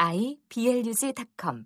iblog.com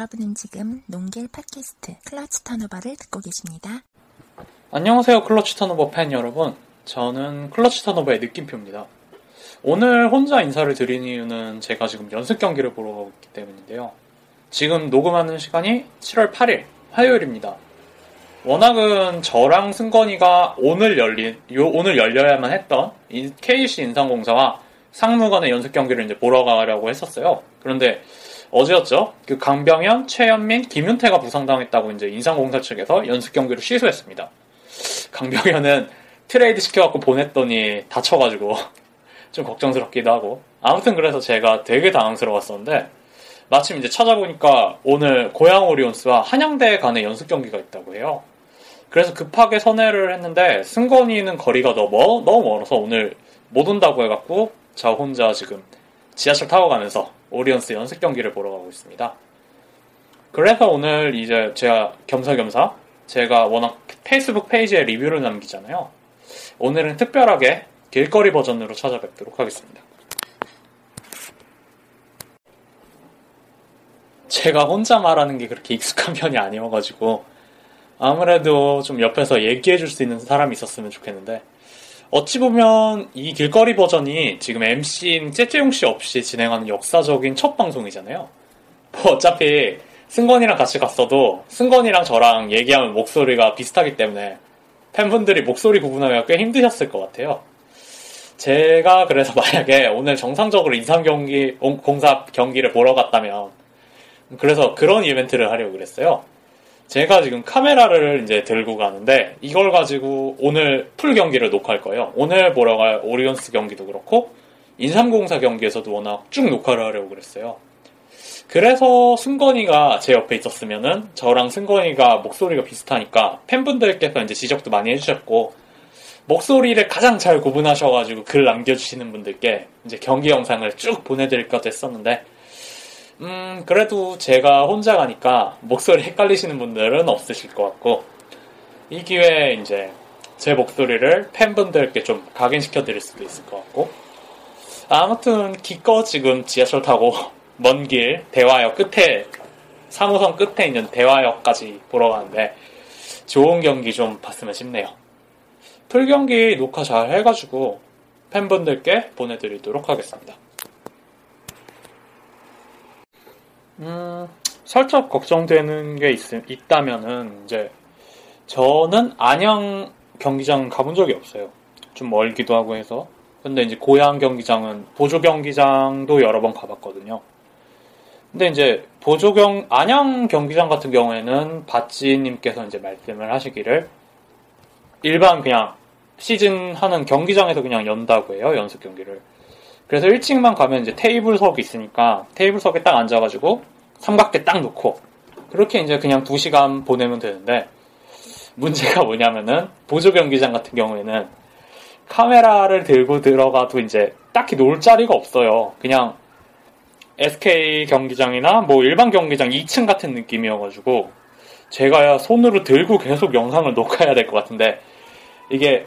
여러분은 지금 농길 팟캐스트 클러치 턴오버를 듣고 계십니다. 안녕하세요 클러치 턴오버 팬 여러분. 저는 클러치 턴오버의 느낌표입니다. 오늘 혼자 인사를 드린 이유는 제가 지금 연습 경기를 보러 가고 있기 때문인데요. 지금 녹음하는 시간이 7월 8일 화요일입니다. 워낙은 저랑 승건이가 오늘 열린 요 오늘 열려야만 했던 이 KGC 인삼공사와 상무간의 연습 경기를 이제 보러 가려고 했었어요. 그런데 어제였죠. 그 강병현, 최현민, 김윤태가 부상당했다고 이제 인상공사 측에서 연습 경기를 취소했습니다. 강병현은 트레이드 시켜갖고 보냈더니 다쳐가지고 좀 걱정스럽기도 하고 아무튼 그래서 제가 되게 당황스러웠었는데 마침 이제 찾아보니까 오늘 고양 오리온스와 한양대 간의 연습 경기가 있다고 해요. 그래서 급하게 선회를 했는데 승건이는 거리가 너무, 너무 멀어서 오늘 못 온다고 해갖고 저 혼자 지금 지하철 타고 가면서 오리온스 연습 경기를 보러 가고 있습니다. 그래서 오늘 이제 제가 겸사겸사 제가 워낙 페이스북 페이지에 리뷰를 남기잖아요. 오늘은 특별하게 길거리 버전으로 찾아뵙도록 하겠습니다. 제가 혼자 말하는 게 그렇게 익숙한 편이 아니어가지고 아무래도 좀 옆에서 얘기해 줄 수 있는 사람이 있었으면 좋겠는데 어찌 보면 이 길거리 버전이 지금 MC인 째째용 씨 없이 진행하는 역사적인 첫 방송이잖아요. 뭐 어차피 승건이랑 같이 갔어도 승건이랑 저랑 얘기하면 목소리가 비슷하기 때문에 팬분들이 목소리 구분하기가 꽤 힘드셨을 것 같아요. 제가 그래서 만약에 오늘 정상적으로 인삼 경기 공사 경기를 보러 갔다면 그래서 그런 이벤트를 하려고 그랬어요. 제가 지금 카메라를 이제 들고 가는데 이걸 가지고 오늘 풀 경기를 녹화할 거예요. 오늘 보러 갈 오리온스 경기도 그렇고 인삼공사 경기에서도 워낙 쭉 녹화를 하려고 그랬어요. 그래서 승건이가 제 옆에 있었으면은 저랑 승건이가 목소리가 비슷하니까 팬분들께서 이제 지적도 많이 해주셨고 목소리를 가장 잘 구분하셔가지고 글 남겨주시는 분들께 이제 경기 영상을 쭉 보내드릴 것도 했었는데 음, 그래도 제가 혼자 가니까 목소리 헷갈리시는 분들은 없으실 것 같고, 이 기회에 이제 제 목소리를 팬분들께 좀 각인시켜 드릴 수도 있을 것 같고, 아무튼 기껏 지금 지하철 타고 먼 길 대화역 끝에, 3호선 끝에 있는 대화역까지 보러 가는데, 좋은 경기 좀 봤으면 싶네요. 풀 경기 녹화 잘 해가지고 팬분들께 보내드리도록 하겠습니다. 음, 살짝 걱정되는 게 있, 있다면은, 이제, 저는 안양 경기장 가본 적이 없어요. 좀 멀기도 하고 해서. 근데 이제 고양 경기장은, 보조 경기장도 여러 번 가봤거든요. 근데 이제, 보조 경, 안양 경기장 같은 경우에는, 바찌님께서 이제 말씀을 하시기를, 일반 그냥, 시즌 하는 경기장에서 그냥 연다고 해요, 연습 경기를. 그래서 1층만 가면 이제 테이블석이 있으니까 테이블석에 딱 앉아가지고 삼각대 딱 놓고 그렇게 이제 그냥 2시간 보내면 되는데 문제가 뭐냐면은 보조 경기장 같은 경우에는 카메라를 들고 들어가도 이제 딱히 놀 자리가 없어요. 그냥 SK 경기장이나 뭐 일반 경기장 2층 같은 느낌이어가지고 제가 손으로 들고 계속 영상을 녹화해야 될 것 같은데 이게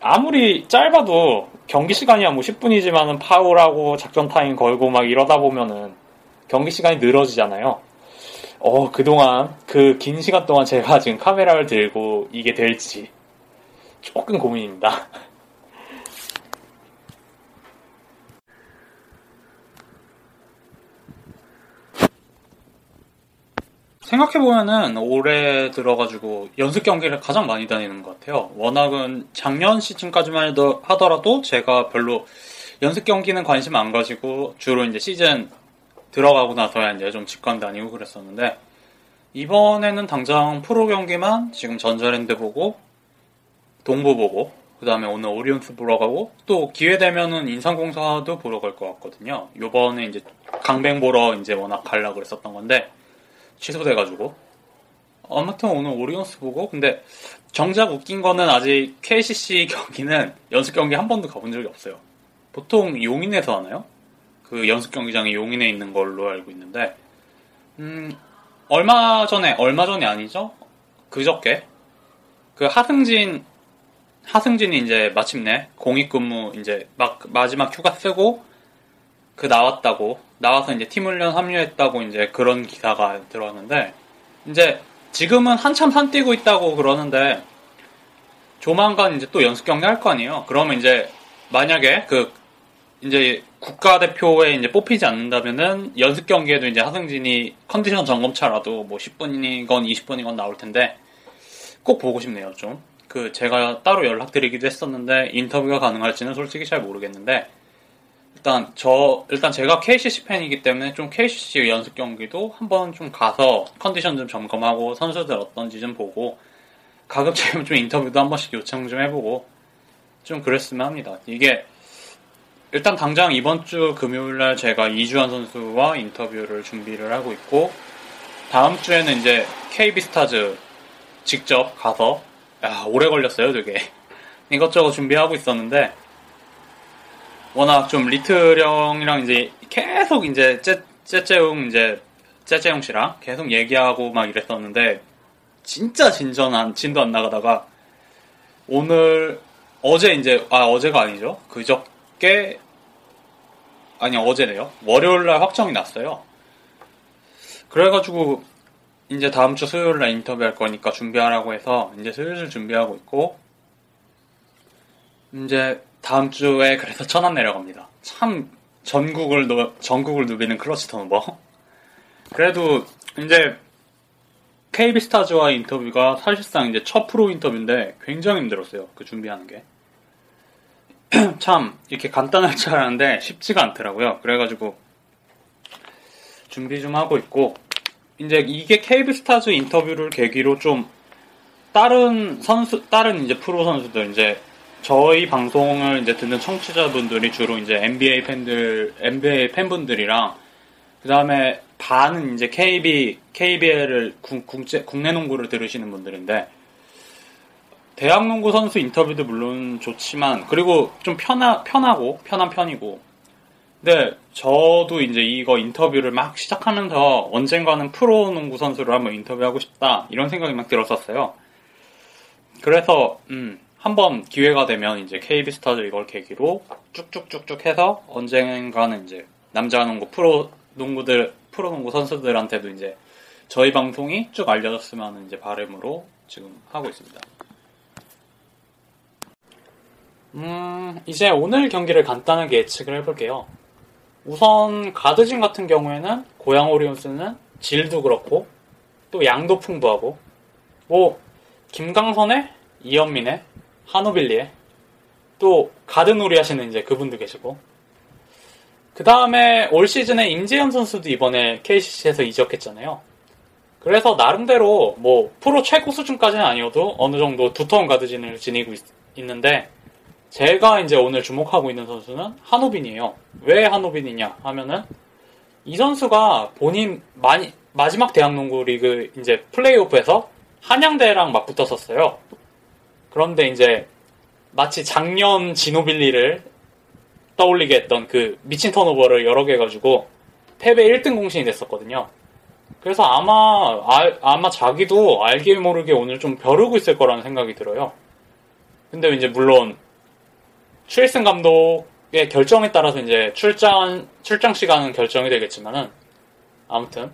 아무리 짧아도 경기 시간이야 뭐 10분이지만은 파울하고 작전 타임 걸고 막 이러다 보면은 경기 시간이 늘어지잖아요. 어, 그동안 그 긴 시간 동안 제가 지금 카메라를 들고 이게 될지 조금 고민입니다. 생각해보면은 올해 들어가지고 연습 경기를 가장 많이 다니는 것 같아요. 워낙은 작년 시즌까지만 해도 하더라도 제가 별로 연습 경기는 관심 안 가지고 주로 이제 시즌 들어가고 나서야 이제 좀 직관 다니고 그랬었는데 이번에는 당장 프로 경기만 지금 전자랜드 보고 동부 보고 그 다음에 오늘 오리온스 보러 가고 또 기회 되면은 인상공사도 보러 갈 것 같거든요. 요번에 이제 강뱅 보러 이제 워낙 가려고 그랬었던 건데 취소돼가지고 아무튼 오늘 오리온스 보고 근데 정작 웃긴 거는 아직 KCC 경기는 연습 경기 한 번도 가본 적이 없어요. 보통 용인에서 하나요? 그 연습 경기장이 용인에 있는 걸로 알고 있는데 음 얼마 전에 얼마 전이 아니죠? 그저께 그 하승진 하승진이 이제 마침내 공익근무 이제 막 마지막 휴가 쓰고 그 나왔다고 나와서 이제 팀 훈련 합류했다고 이제 그런 기사가 들어왔는데 이제 지금은 한참 산 뛰고 있다고 그러는데 조만간 이제 또 연습 경기 할 거 아니에요. 그러면 이제 만약에 그 이제 국가대표에 이제 뽑히지 않는다면은 연습 경기에도 이제 하승진이 컨디션 점검차라도 뭐 10분이건 20분이건 나올 텐데 꼭 보고 싶네요 좀. 그 제가 따로 연락드리기도 했었는데 인터뷰가 가능할지는 솔직히 잘 모르겠는데 일단 저 일단 제가 KCC 팬이기 때문에 좀 KCC 연습 경기도 한번 좀 가서 컨디션 좀 점검하고 선수들 어떤지 좀 보고 가급적이면 좀 인터뷰도 한 번씩 요청 좀 해보고 좀 그랬으면 합니다. 이게 일단 당장 이번 주 금요일 날 제가 이주환 선수와 인터뷰를 준비를 하고 있고 다음 주에는 이제 KB 스타즈 직접 가서 야 오래 걸렸어요 되게 이것저것 준비하고 있었는데 워낙 좀 리틀 형이랑 이제 계속 이제 째째웅 이제 째째용 씨랑 계속 얘기하고 막 이랬었는데 진짜 진전한 진도 안 나가다가 오늘 어제 이제 아 어제가 아니죠? 그저께 아니 어제네요. 월요일 날 확정이 났어요. 그래가지고 이제 다음 주 수요일 날 인터뷰할 거니까 준비하라고 해서 이제 슬슬 준비하고 있고 이제 다음 주에 그래서 천안 내려갑니다. 참 전국을 노, 전국을 누비는 클러치 턴오버. 그래도 이제 KB 스타즈와 인터뷰가 사실상 이제 첫 프로 인터뷰인데 굉장히 힘들었어요. 그 준비하는 게. 참 이렇게 간단할 줄 알았는데 쉽지가 않더라고요. 그래가지고 준비 좀 하고 있고 이제 이게 KB 스타즈 인터뷰를 계기로 좀 다른 선수 다른 이제 프로 선수들 이제 저희 방송을 이제 듣는 청취자분들이 주로 이제 NBA 팬들, NBA 팬분들이랑 그 다음에 반은 이제 KB, KBL을 국내 농구를 들으시는 분들인데 대학 농구 선수 인터뷰도 물론 좋지만 그리고 좀 편하, 편하고 편한 편이고 근데 저도 이제 이거 인터뷰를 막 시작하면서 언젠가는 프로 농구 선수를 한번 인터뷰하고 싶다 이런 생각이 막 들었었어요. 그래서 음 한번 기회가 되면 이제 KB 스타즈 이걸 계기로 쭉쭉쭉쭉 해서 언젠가는 이제 남자 농구 프로 농구들 프로 농구 선수들한테도 이제 저희 방송이 쭉 알려졌으면 하는 이제 바램으로 지금 하고 있습니다. 음, 이제 오늘 경기를 간단하게 예측을 해볼게요. 우선 가드진 같은 경우에는 고양 오리온스는 질도 그렇고 또 양도 풍부하고 뭐 김강선의 이현민의 하노빌리에 또 가드놀이 하시는 이제 그분도 계시고 그 다음에 올 시즌에 임재현 선수도 이번에 KCC에서 이적했잖아요. 그래서 나름대로 뭐 프로 최고 수준까지는 아니어도 어느 정도 두터운 가드진을 지니고 있, 있는데 제가 이제 오늘 주목하고 있는 선수는 한호빈이에요. 왜 한호빈이냐 하면은 이 선수가 본인 많이 마지막 대학농구 리그 이제 플레이오프에서 한양대랑 맞붙었었어요. 그런데 이제 마치 작년 지노빌리를 떠올리게 했던 그 미친 턴오버를 여러 개 해가지고 패배 1등 공신이 됐었거든요. 그래서 아마 아, 아마 자기도 알게 모르게 오늘 좀 벼르고 있을 거라는 생각이 들어요. 근데 이제 물론 추일승 감독의 결정에 따라서 이제 출장 출장 시간은 결정이 되겠지만은 아무튼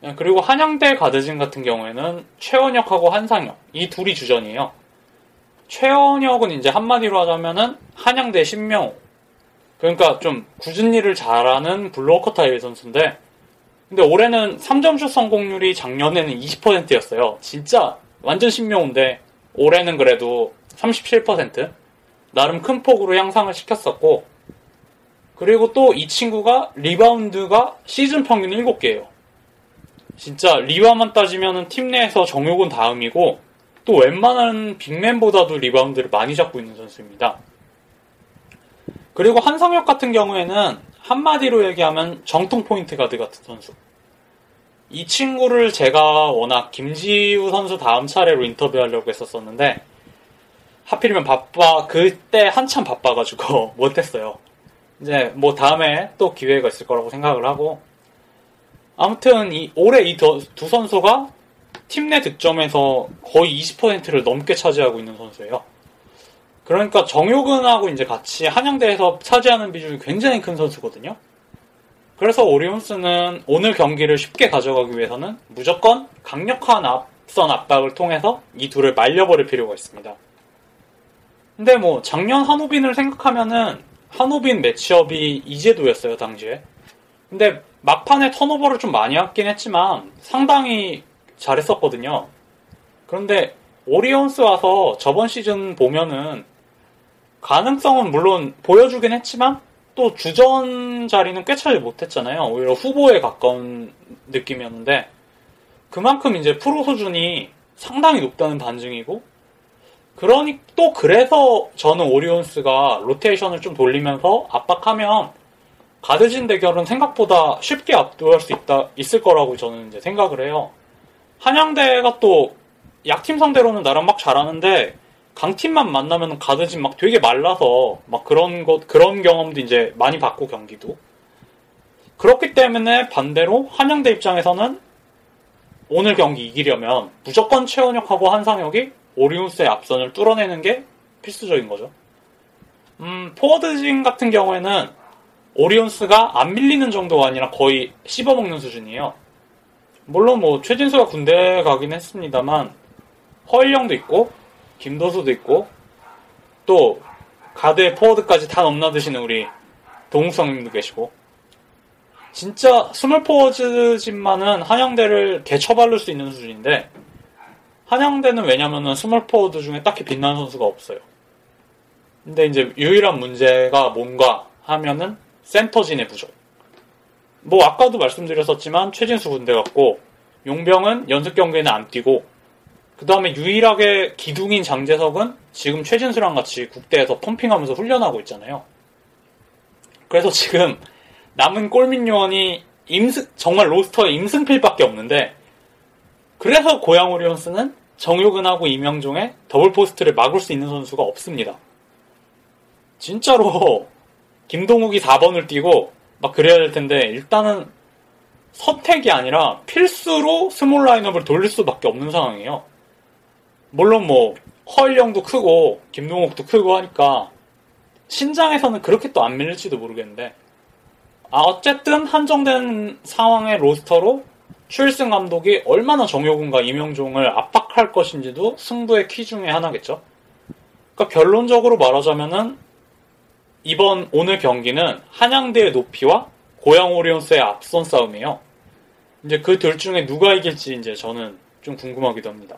네, 그리고 한양대 가드진 같은 경우에는 최원혁하고 한상혁 이 둘이 주전이에요. 최원혁은 이제 한마디로 하자면은 한양대 신명호 그러니까 좀 굳은 일을 잘하는 블로커 타입의 선수인데 근데 올해는 3점슛 성공률이 작년에는 20%였어요. 진짜 완전 신명인데 올해는 그래도 37% 나름 큰 폭으로 향상을 시켰었고 그리고 또 이 친구가 리바운드가 시즌 평균 7개예요. 진짜 리바만 따지면 팀 내에서 정효근 다음이고 또 웬만한 빅맨보다도 리바운드를 많이 잡고 있는 선수입니다. 그리고 한성혁 같은 경우에는 한마디로 얘기하면 정통 포인트 가드 같은 선수. 이 친구를 제가 워낙 김지우 선수 다음 차례로 인터뷰하려고 했었었는데 하필이면 바빠 그때 한참 바빠가지고 못했어요. 이제 뭐 다음에 또 기회가 있을 거라고 생각을 하고 아무튼 이 올해 이 두 선수가 팀 내 득점에서 거의 20%를 넘게 차지하고 있는 선수예요. 그러니까 정효근하고 이제 같이 한양대에서 차지하는 비중이 굉장히 큰 선수거든요. 그래서 오리온스는 오늘 경기를 쉽게 가져가기 위해서는 무조건 강력한 앞선 압박을 통해서 이 둘을 말려버릴 필요가 있습니다. 근데 뭐 작년 한우빈을 생각하면은 한우빈 매치업이 이제도였어요 당시에. 근데 막판에 턴오버를 좀 많이 했긴 했지만 상당히 잘했었거든요. 그런데 오리온스 와서 저번 시즌 보면은 가능성은 물론 보여주긴 했지만 또 주전 자리는 꽤 차지 못했잖아요. 오히려 후보에 가까운 느낌이었는데 그만큼 이제 프로 수준이 상당히 높다는 반증이고 그러니 또 그래서 저는 오리온스가 로테이션을 좀 돌리면서 압박하면 가드진 대결은 생각보다 쉽게 압도할 수 있다 있을 거라고 저는 이제 생각을 해요. 한양대가 또 약팀 상대로는 나름 막 잘하는데 강팀만 만나면 가드진 막 되게 말라서 막 그런 것 그런 경험도 이제 많이 받고 경기도 그렇기 때문에 반대로 한양대 입장에서는 오늘 경기 이기려면 무조건 최원혁하고 한상혁이 오리온스의 앞선을 뚫어내는 게 필수적인 거죠. 음, 포워드진 같은 경우에는 오리온스가 안 밀리는 정도가 아니라 거의 씹어먹는 수준이에요. 물론 뭐 최진수가 군대 가긴 했습니다만 허일영도 있고 김도수도 있고 또 가드에 포워드까지 다 넘나드시는 우리 동욱성님도 계시고 진짜 스몰 포워드진만은 한양대를 개처발를 수 있는 수준인데 한양대는 왜냐면은 스몰 포워드 중에 딱히 빛나는 선수가 없어요. 근데 이제 유일한 문제가 뭔가 하면은 센터진의 부족. 뭐 아까도 말씀드렸었지만 최진수 군대 갔고 용병은 연습 경기에는 안 뛰고 그 다음에 유일하게 기둥인 장재석은 지금 최진수랑 같이 국대에서 펌핑하면서 훈련하고 있잖아요. 그래서 지금 남은 골밑 요원이 임승, 정말 로스터에 임승필밖에 없는데 그래서 고양 오리온스는 정효근하고 이명종의 더블 포스트를 막을 수 있는 선수가 없습니다. 진짜로 김동욱이 4번을 뛰고 막 그래야 될 텐데 일단은 선택이 아니라 필수로 small 라인업을 돌릴 수밖에 없는 상황이에요. 물론 뭐 허일영도 크고 김동욱도 크고 하니까 신장에서는 그렇게 또 안 밀릴지도 모르겠는데 아 어쨌든 한정된 상황의 roster로 추일승 감독이 얼마나 정효근과 이명종을 압박할 것인지도 승부의 키 중에 하나겠죠. 그러니까 결론적으로 말하자면은 이번 오늘 경기는 한양대의 높이와 고양 오리온스의 앞선 싸움이에요. 이제 그 둘 중에 누가 이길지 이제 저는 좀 궁금하기도 합니다.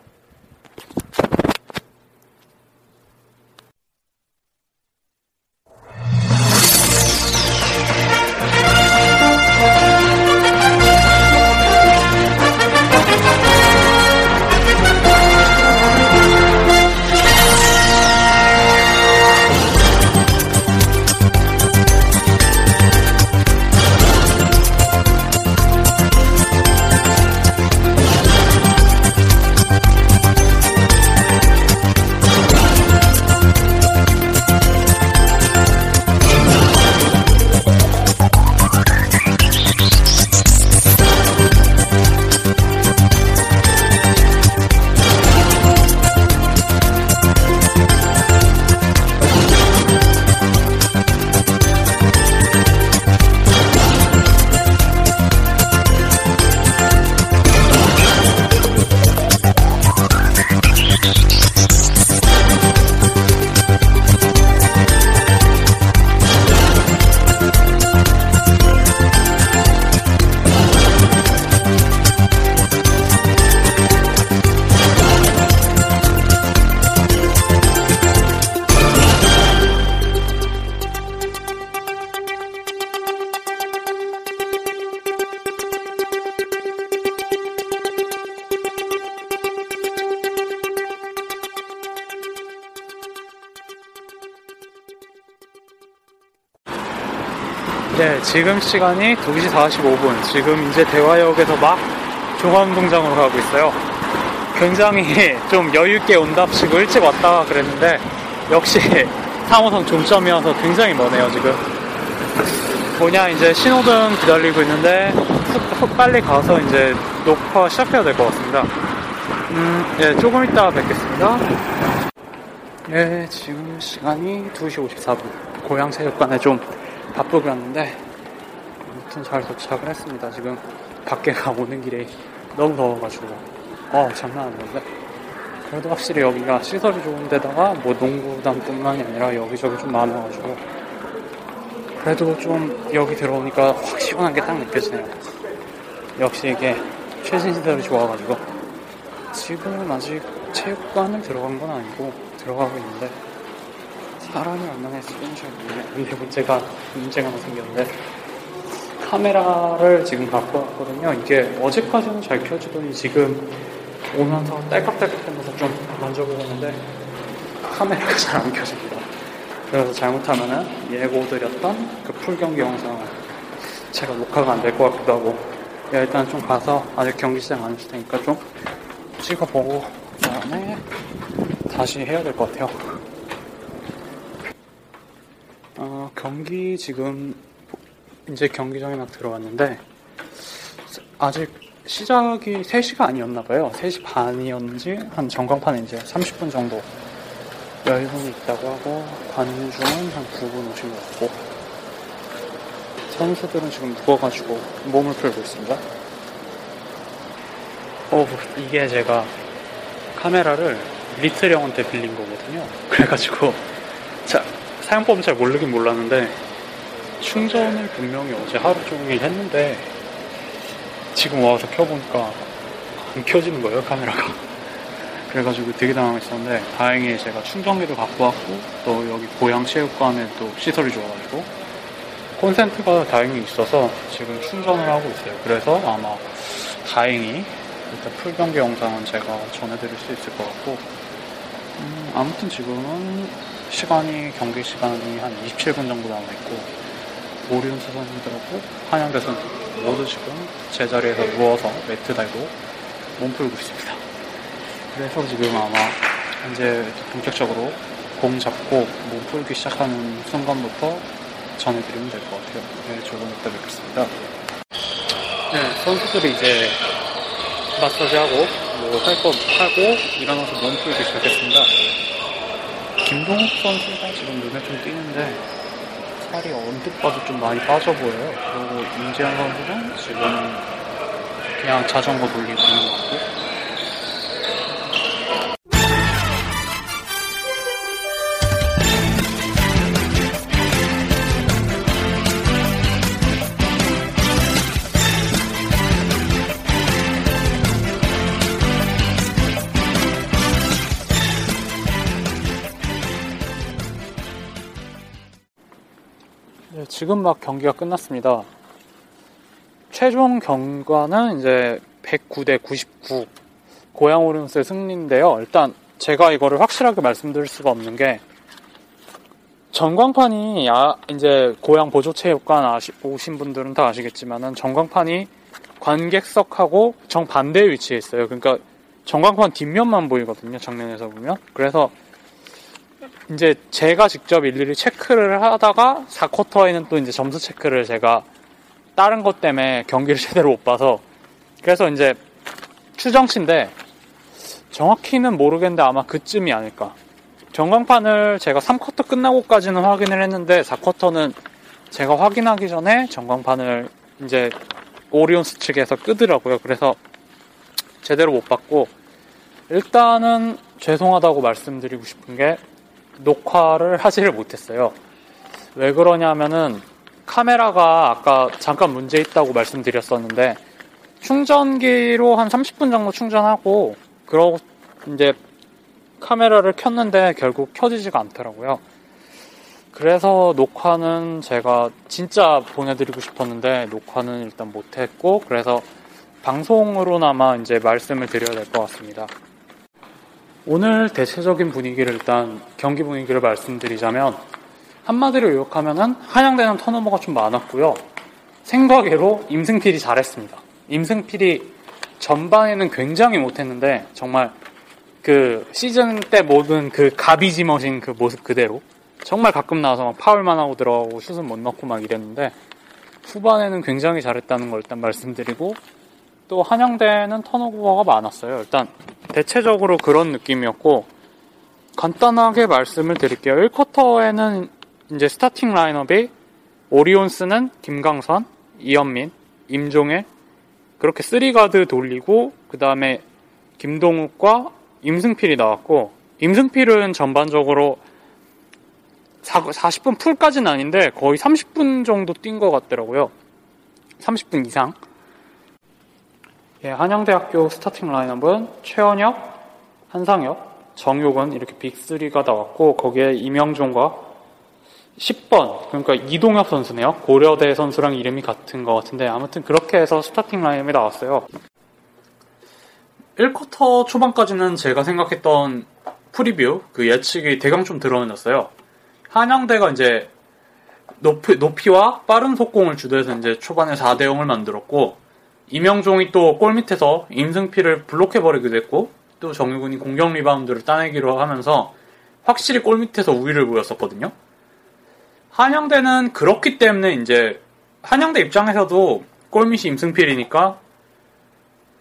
지금 시간이 2시 45분. 지금 이제 대화역에서 막 종합운동장으로 가고 있어요. 굉장히 좀 여유있게 온답시고 일찍 왔다가 그랬는데, 역시 3호선 종점이어서 굉장히 머네요, 지금. 뭐냐, 이제 신호등 기다리고 있는데, 빨리 가서 이제 녹화 시작해야 될 것 같습니다. 음, 예, 조금 이따 뵙겠습니다. 예, 지금 시간이 2시 54분. 고향 체육관에 좀 바쁘게 왔는데, 아무튼 잘 도착을 했습니다. 지금 밖에가 오는 길에 너무 더워가지고, 어, 장난 아니었는데. 그래도 확실히 여기가 시설이 좋은 데다가 뭐 농구단뿐만이 아니라 여기저기 좀 많아가지고, 그래도 좀 여기 들어오니까 확 시원한 게 딱 느껴지네요. 역시 이게 최신 시설이 좋아가지고, 지금은 아직 체육관을 들어간 건 아니고, 들어가고 있는데, 사람이 얼마나 있을지는 잘 모르겠는데 문제가 문제가 생겼는데 카메라를 지금 갖고 왔거든요. 이게 어제까지는 잘 켜지더니 지금 오면서 딸깍딸깍하면서 좀 만져보는데 카메라가 잘 안 켜집니다. 그래서 잘못하면은 예고드렸던 그 풀경기 영상 제가 녹화가 안 될 것 같기도 하고 야, 일단 좀 가서 아직 경기 시작 안 했을 테니까 좀 찍어보고 그다음에 다시 해야 될 것 같아요. 어, 경기 지금 이제 경기장에 막 들어왔는데 아직 시작이 3시가 아니었나 봐요. 3시 반이었는지 한 전광판에 이제 30분 정도 여유분이 있다고 하고 관중은 한 9분 오신 것 같고 선수들은 지금 누워가지고 몸을 풀고 있습니다. 어, 이게 제가 카메라를 리틀 형한테 빌린 거거든요. 그래가지고 자 사용법은 잘 모르긴 몰랐는데 충전을 분명히 어제 하루 종일 했는데 지금 와서 켜보니까 안 켜지는 거예요 카메라가. 그래가지고 되게 당황했었는데 다행히 제가 충전기도 갖고 왔고 또 여기 고향 체육관에 또 시설이 좋아가지고 콘센트가 다행히 있어서 지금 충전을 하고 있어요. 그래서 아마 다행히 일단 풀경기 영상은 제가 전해드릴 수 있을 것 같고 음, 아무튼 지금은 시간이 경기 시간이 한 27분 정도 남아 있고 오리온스 선수들하고 한양대 선수 모두 지금 제자리에서 누워서 매트 달고 몸 풀고 있습니다. 그래서 지금 아마 이제 본격적으로 공 잡고 몸 풀기 시작하는 순간부터 전해드리면 될 것 같아요. 네, 조금 이따 뵙겠습니다. 네, 선수들이 이제 마사지하고 뭐할거 하고 일어나서 몸 풀기 시작했습니다. 김동욱 선수가 지금 눈에 좀 띄는데 살이 언뜻 봐도 좀 많이 빠져 보여요. 그리고 임재현 선수는 지금 그냥 자전거 돌리고 있는 것 같고 지금 막 경기가 끝났습니다. 최종 경과는 이제 109대 99 고양 오리온스의 승리인데요. 일단 제가 이거를 확실하게 말씀드릴 수가 없는 게 전광판이 아, 이제 고양 보조체육관 아시, 오신 분들은 다 아시겠지만은 전광판이 관객석하고 정반대의 위치에 있어요. 그러니까 전광판 뒷면만 보이거든요. 정면에서 보면. 그래서 이제 제가 직접 일일이 체크를 하다가 4쿼터에는 또 이제 점수 체크를 제가 다른 것 때문에 경기를 제대로 못 봐서 그래서 이제 추정치인데 정확히는 모르겠는데 아마 그쯤이 아닐까. 전광판을 제가 3쿼터 끝나고까지는 확인을 했는데 4쿼터는 제가 확인하기 전에 전광판을 이제 오리온스 측에서 끄더라고요. 그래서 제대로 못 봤고 일단은 죄송하다고 말씀드리고 싶은 게 녹화를 하지를 못했어요. 왜 그러냐면은 카메라가 아까 잠깐 문제 있다고 말씀드렸었는데 충전기로 한 30분 정도 충전하고 그러고 이제 카메라를 켰는데 결국 켜지지가 않더라고요. 그래서 녹화는 제가 진짜 보내드리고 싶었는데 녹화는 일단 못했고 그래서 방송으로나마 이제 말씀을 드려야 될 것 같습니다. 오늘 대체적인 분위기를 일단 경기 분위기를 말씀드리자면 한마디로 요약하면은 한양대는 턴오버가 좀 많았고요. 생각외로 임승필이 잘했습니다. 임승필이 전반에는 굉장히 못했는데 정말 그 시즌 때 모든 그 가비지 머신 그 모습 그대로 정말 가끔 나와서 막 파울만 하고 들어가고 슛은 못 넣고 막 이랬는데 후반에는 굉장히 잘했다는 걸 일단 말씀드리고 또 한양대는 턴오버가 많았어요. 일단 대체적으로 그런 느낌이었고 간단하게 말씀을 드릴게요. 1쿼터에는 이제 스타팅 라인업이 오리온스는 김강선, 이현민, 임종일 그렇게 3가드 돌리고 그 다음에 김동욱과 임승필이 나왔고 임승필은 전반적으로 40분 풀까지는 아닌데 거의 30분 정도 뛴 것 같더라고요. 30분 이상. 예, 한양대학교 스타팅 라인업은 최원혁, 한상혁, 정효근 이렇게 빅3가 나왔고 거기에 임영종과 10번 그러니까 이동엽 선수네요. 고려대 선수랑 이름이 같은 것 같은데 아무튼 그렇게 해서 스타팅 라인업이 나왔어요. 1쿼터 초반까지는 제가 생각했던 preview 그 예측이 대강 좀 드러났어요. 한양대가 이제 높이, 높이와 빠른 속공을 주도해서 이제 초반에 4대 0을 만들었고 이명종이 또 골 밑에서 임승필을 블록해버리기도 했고 또 정효근이 공격 리바운드를 따내기도 하면서 확실히 골 밑에서 우위를 보였었거든요. 한양대는 그렇기 때문에 이제 한양대 입장에서도 골밑이 임승필이니까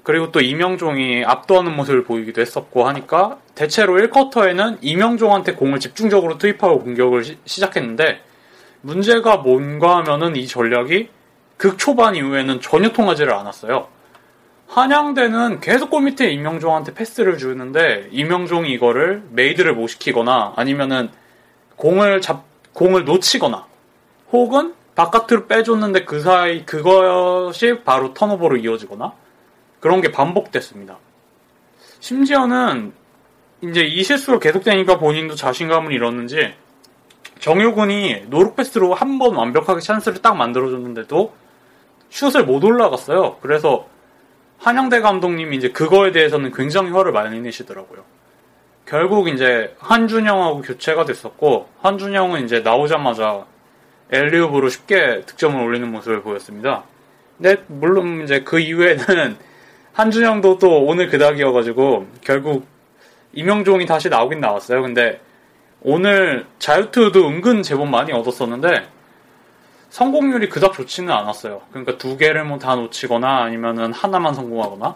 그리고 또 이명종이 압도하는 모습을 보이기도 했었고 하니까 대체로 1쿼터에는 이명종한테 공을 집중적으로 투입하고 공격을 시, 시작했는데 문제가 뭔가 하면은 이 전략이 극 초반 이후에는 전혀 통하지를 않았어요. 한양대는 계속 골 밑에 이명종한테 패스를 주는데 이명종이 이거를 made를 못 시키거나 아니면은 공을 잡 공을 놓치거나 혹은 바깥으로 빼줬는데 그 사이 그것이 바로 turnover로 이어지거나 그런 게 반복됐습니다. 심지어는 이제 이 실수로 계속되니까 본인도 자신감을 잃었는지 정효군이 노룩패스로 한 번 완벽하게 찬스를 딱 만들어줬는데도 슛을 못 올라갔어요. 그래서 한양대 감독님이 이제 그거에 대해서는 굉장히 화를 많이 내시더라고요. 결국 이제 한준영하고 교체가 됐었고 한준영은 이제 나오자마자 엘리웁으로 쉽게 득점을 올리는 모습을 보였습니다. 근데 물론 이제 그 이후에는 한준영도 또 오늘 그닥이어가지고 결국 이명종이 다시 나오긴 나왔어요. 근데 오늘 자유투도 은근 제법 많이 얻었었는데 성공률이 그닥 좋지는 않았어요. 그러니까 두 개를 뭐 다 놓치거나 아니면은 하나만 성공하거나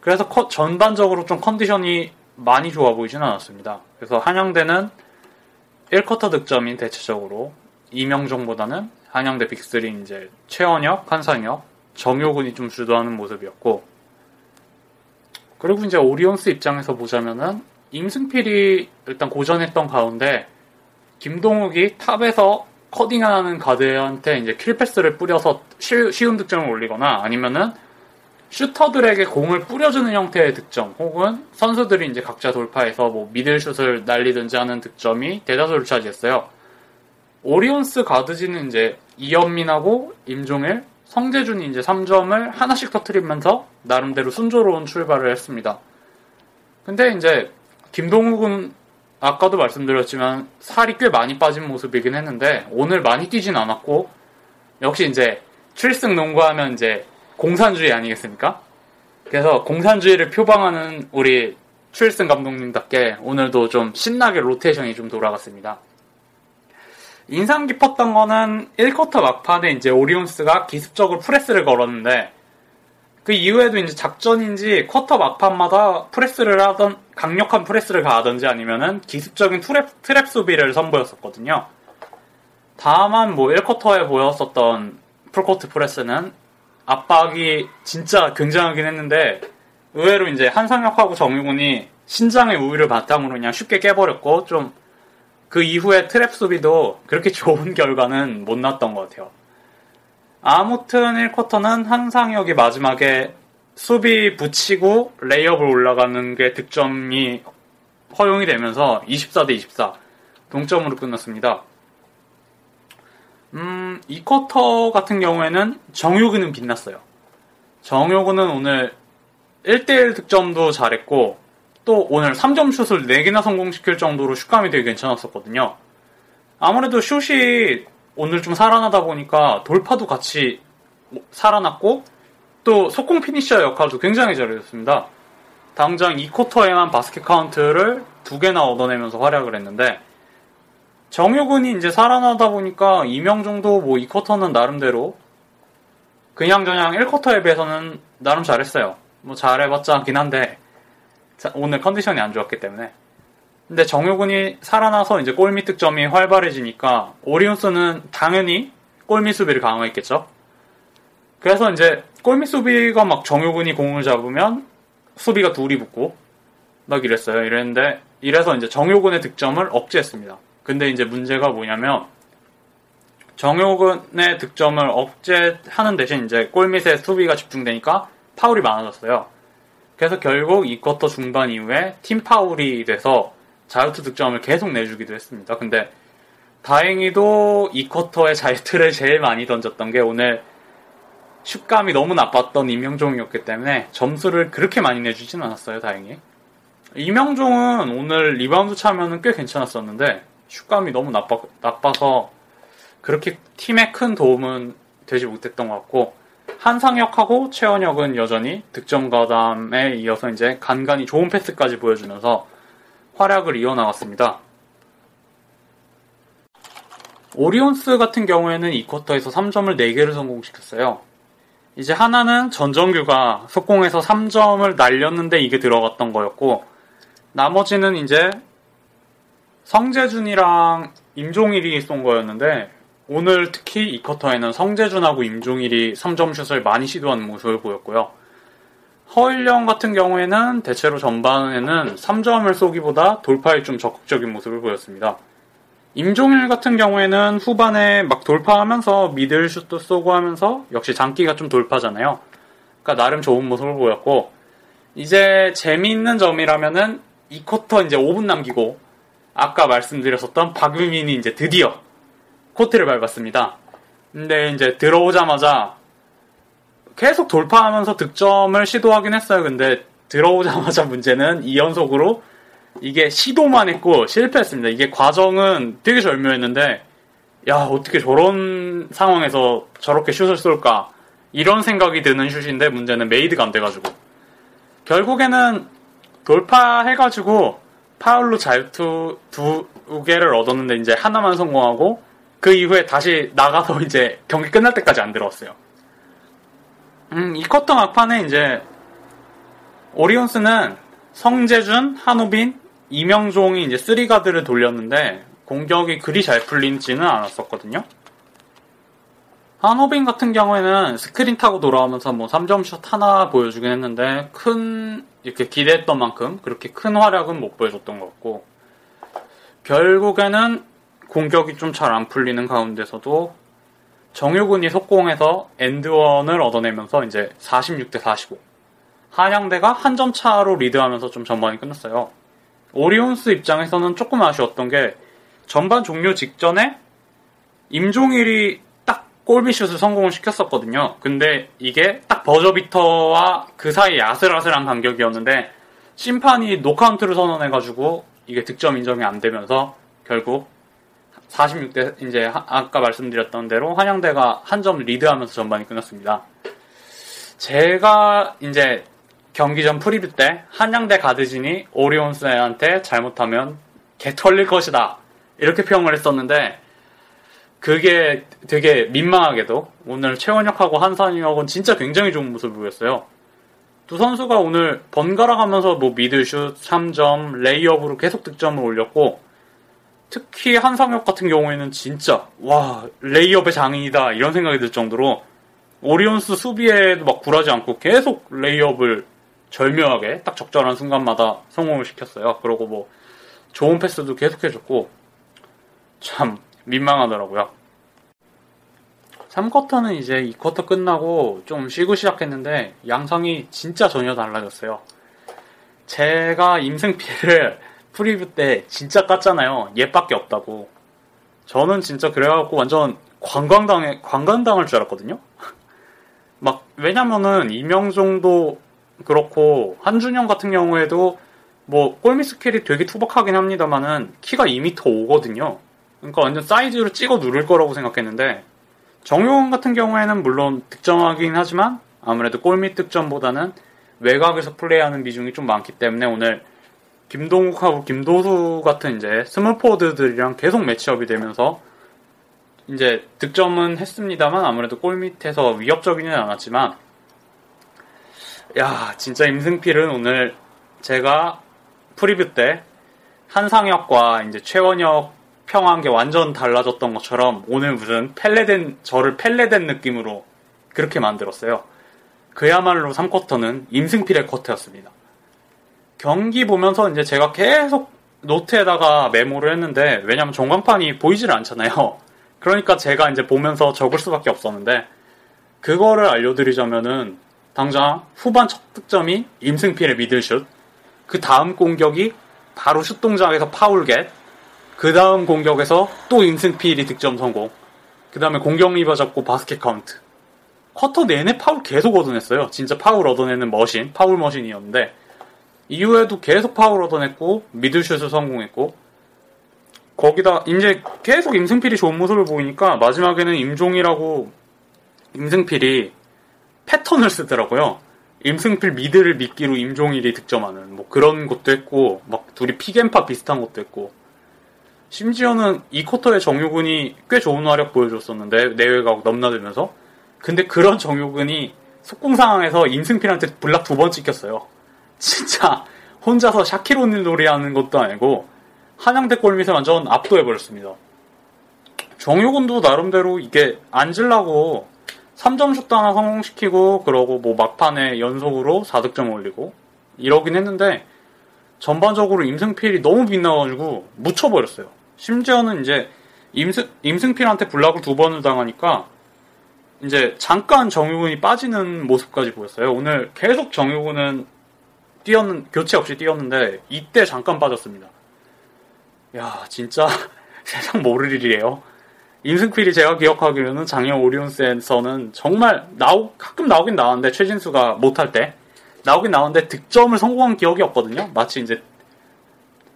그래서 커, 전반적으로 좀 컨디션이 많이 좋아 보이진 않았습니다. 그래서 한양대는 1쿼터 득점인 대체적으로 이명종보다는 한양대 big 3 이제 최원혁, 한상혁, 정효근이 좀 주도하는 모습이었고 그리고 이제 오리온스 입장에서 보자면은 임승필이 일단 고전했던 가운데 김동욱이 top에서 cutting하는 가드한테 이제 kill pass를 뿌려서 쉬운 득점을 올리거나 아니면은 슈터들에게 공을 뿌려주는 형태의 득점 혹은 선수들이 이제 각자 돌파해서 뭐 middle슛을 날리든지 하는 득점이 대다수를 차지했어요. 오리온스 가드진은 이제 이현민하고 임종일, 성재준이 이제 3점을 하나씩 터트리면서 나름대로 순조로운 출발을 했습니다. 근데 이제 김동욱은 아까도 말씀드렸지만 살이 꽤 많이 빠진 모습이긴 했는데 오늘 많이 뛰진 않았고 역시 이제 출승 농구하면 이제 공산주의 아니겠습니까? 그래서 공산주의를 표방하는 우리 출승 감독님답게 오늘도 좀 신나게 로테이션이 좀 돌아갔습니다. 인상 깊었던 거는 1쿼터 막판에 이제 오리온스가 기습적으로 press를 걸었는데 그 이후에도 이제 작전인지 쿼터 막판마다 press를 하던 강력한 press를 가하던지 아니면은 기습적인 trap, trap 수비를 선보였었거든요. 다만 뭐 1쿼터에 보였었던 full court press는 압박이 진짜 굉장하긴 했는데 의외로 이제 한상혁하고 정효근이 신장의 우위를 바탕으로 그냥 쉽게 깨버렸고 좀 그 이후에 trap 수비도 그렇게 좋은 결과는 못 났던 것 같아요. 아무튼 1쿼터는 한상혁이 마지막에 수비 붙이고 레이업을 올라가는 게 득점이 허용이 되면서 24대 24 동점으로 끝났습니다. 음, 이 쿼터 같은 경우에는 정효근은 빛났어요. 정효근은 오늘 1대1 득점도 잘했고, 또 오늘 3점 슛을 4개나 성공시킬 정도로 슛감이 되게 괜찮았었거든요. 아무래도 슛이 오늘 좀 살아나다 보니까 돌파도 같이 살아났고 또 속공 finisher 역할도 굉장히 잘해줬습니다. 당장 2쿼터에만 basket count를 두 개나 얻어내면서 활약을 했는데 정효근이 이제 살아나다 보니까 이명종도 뭐 2쿼터는 나름대로 그냥 저냥 1쿼터에 비해서는 나름 잘했어요. 뭐 잘해봤자 하긴 한데 오늘 컨디션이 안 좋았기 때문에 근데 정효근이 살아나서 이제 골밑 득점이 활발해지니까 오리온스는 당연히 골밑 수비를 강화했겠죠. 그래서 이제 골밑 수비가 막 정효근이 공을 잡으면 수비가 둘이 붙고 막 이랬어요. 이랬는데 이래서 이제 정효근의 득점을 억제했습니다. 근데 이제 문제가 뭐냐면 정효근의 득점을 억제하는 대신 이제 골밑에 수비가 집중되니까 파울이 많아졌어요. 그래서 결국 이 쿼터 중반 이후에 팀 파울이 돼서 자유투 득점을 계속 내주기도 했습니다. 근데 다행히도 이 쿼터에 자유투를 제일 많이 던졌던 게 오늘 슛감이 너무 나빴던 임명종이었기 때문에 점수를 그렇게 많이 내주진 않았어요, 다행히. 이명종은 오늘 리바운드 측면은 꽤 괜찮았었는데 슛감이 너무 나빠, 나빠서 그렇게 팀에 큰 도움은 되지 못했던 것 같고 한상혁하고 최원혁은 여전히 득점 가담에 이어서 이제 간간히 좋은 패스까지 보여주면서 활약을 이어나갔습니다. 오리온스 같은 경우에는 이 쿼터에서 3점을 4개를 성공시켰어요. 이제 하나는 전정규가 속공에서 3점을 날렸는데 이게 들어갔던 거였고 나머지는 이제 성재준이랑 임종일이 쏜 거였는데 오늘 특히 이 쿼터에는 성재준하고 임종일이 3점 슛을 많이 시도하는 모습을 보였고요. 허일령 같은 경우에는 대체로 전반에는 3점을 쏘기보다 돌파에 좀 적극적인 모습을 보였습니다. 임종일 같은 경우에는 후반에 막 돌파하면서 미들슛도 쏘고 하면서 역시 장기가 좀 돌파잖아요. 그러니까 나름 좋은 모습을 보였고 이제 재미있는 점이라면은 이 쿼터 이제 5분 남기고 아까 말씀드렸었던 박유민이 이제 드디어 코트를 밟았습니다. 근데 이제 들어오자마자 계속 돌파하면서 득점을 시도하긴 했어요. 근데 들어오자마자 문제는 2연속으로 이게 시도만 했고 실패했습니다. 이게 과정은 되게 절묘했는데 야 어떻게 저런 상황에서 저렇게 슛을 쏠까 이런 생각이 드는 슛인데 문제는 made가 안 돼가지고 결국에는 돌파해가지고 파울로 자유투 두 개를 얻었는데 이제 하나만 성공하고 그 이후에 다시 나가서 이제 경기 끝날 때까지 안 들어왔어요. 음, 이 쿼터 막판에 이제 오리온스는 성재준, 한호빈, 이명종이 이제 three guard를 돌렸는데 공격이 그리 잘 풀리지는 않았었거든요. 한호빈 같은 경우에는 스크린 타고 돌아오면서 뭐 3점슛 하나 보여주긴 했는데 큰 이렇게 기대했던 만큼 그렇게 큰 활약은 못 보여줬던 것 같고 결국에는 공격이 좀 잘 안 풀리는 가운데서도 정유근이 속공해서 엔드원을 얻어내면서 이제 46대 45 한양대가 한 점 차로 리드하면서 좀 전반이 끝났어요. 오리온스 입장에서는 조금 아쉬웠던 게 전반 종료 직전에 임종일이 딱 골밑슛을 성공을 시켰었거든요. 근데 이게 딱 버저비터와 그 사이 아슬아슬한 간격이었는데 심판이 no count를 선언해가지고 이게 득점 인정이 안 되면서 결국 46대 이제 아까 말씀드렸던 대로 한양대가 한 점 리드하면서 전반이 끝났습니다. 제가 이제 경기 전 preview 때 한양대 가드진이 오리온스한테 잘못하면 개 털릴 것이다 이렇게 평을 했었는데 그게 되게 민망하게도 오늘 최원혁하고 한상혁은 진짜 굉장히 좋은 모습을 보였어요. 두 선수가 오늘 번갈아 가면서 뭐 mid슛, 3점, 레이업으로 계속 득점을 올렸고 특히 한상혁 같은 경우에는 진짜 와 레이업의 장인이다 이런 생각이 들 정도로 오리온스 수비에도 막 굴하지 않고 계속 레이업을 절묘하게 딱 적절한 순간마다 성공을 시켰어요. 그리고 뭐 좋은 패스도 계속 해줬고 참 민망하더라고요. 3쿼터는 이제 2쿼터 끝나고 좀 쉬고 시작했는데 양상이 진짜 전혀 달라졌어요. 제가 임승필을 preview 때 진짜 깠잖아요. 얘밖에 없다고. 저는 진짜 그래갖고 완전 관광당해 관광당할 줄 알았거든요. 막 왜냐면은 이명정도 그렇고 한준영 같은 경우에도 뭐 골밑 스킬이 되게 투박하긴 합니다만은 키가 2m 5거든요. 그러니까 완전 사이즈로 찍어 누를 거라고 생각했는데 정용원 같은 경우에는 물론 득점하긴 하지만 아무래도 골밑 득점보다는 외곽에서 플레이하는 비중이 좀 많기 때문에 오늘 김동욱하고 김도수 같은 이제 스몰포드들이랑 계속 매치업이 되면서 이제 득점은 했습니다만 아무래도 골 밑에서 위협적이지는 않았지만 야 진짜 임승필은 오늘 제가 preview 때 한상혁과 이제 최원혁 평한 게 완전 달라졌던 것처럼 오늘 무슨 펠레된 저를 펠레된 느낌으로 그렇게 만들었어요. 그야말로 3쿼터는 임승필의 쿼터였습니다. 경기 보면서 이제 제가 계속 노트에다가 메모를 했는데 왜냐면 전광판이 보이질 않잖아요. 그러니까 제가 이제 보면서 적을 수밖에 없었는데 그거를 알려드리자면은 당장 후반 첫 득점이 임승필의 미들슛 그 다음 공격이 바로 슛 동작에서 파울 get 그 다음 공격에서 또 임승필이 득점 성공 그 다음에 공격 리바 잡고 바스켓 카운트 쿼터 내내 파울 계속 얻어냈어요 진짜 파울 얻어내는 machine 파울 machine이었는데 이후에도 계속 파울 얻어냈고 미들슛을 성공했고 거기다 이제 계속 임승필이 좋은 모습을 보이니까 마지막에는 임종일하고 임승필이 패턴을 쓰더라고요. 임승필 미드를 미끼로 임종일이 득점하는 뭐 그런 것도 했고 막 둘이 피겐파 비슷한 것도 했고 심지어는 이 쿼터에 정효근이 꽤 좋은 활약 보여줬었는데 내외가 넘나들면서 근데 그런 정효근이 속공 상황에서 임승필한테 블락 두 번 찍혔어요. 진짜 혼자서 샤키로니 놀이하는 것도 아니고 한양대 골밑에 완전 압도해버렸습니다. 정효근도 나름대로 이게 앉으려고 3점 슛도 하나 성공시키고 그러고 뭐 막판에 연속으로 4득점 올리고 이러긴 했는데 전반적으로 임승필이 너무 빛나가지고 묻혀버렸어요. 심지어는 이제 임승, 임승필한테 블락을 두 번을 당하니까 이제 잠깐 정유근이 빠지는 모습까지 보였어요. 오늘 계속 정유근은 뛰었는 교체 없이 뛰었는데 이때 잠깐 빠졌습니다. 야 진짜 세상 모를 일이에요. 임승필이 제가 기억하기로는 작년 오리온스에서는 정말 나오 가끔 나오긴 나왔는데 최진수가 못할 때 나오긴 나왔는데 득점을 성공한 기억이 없거든요. 마치 이제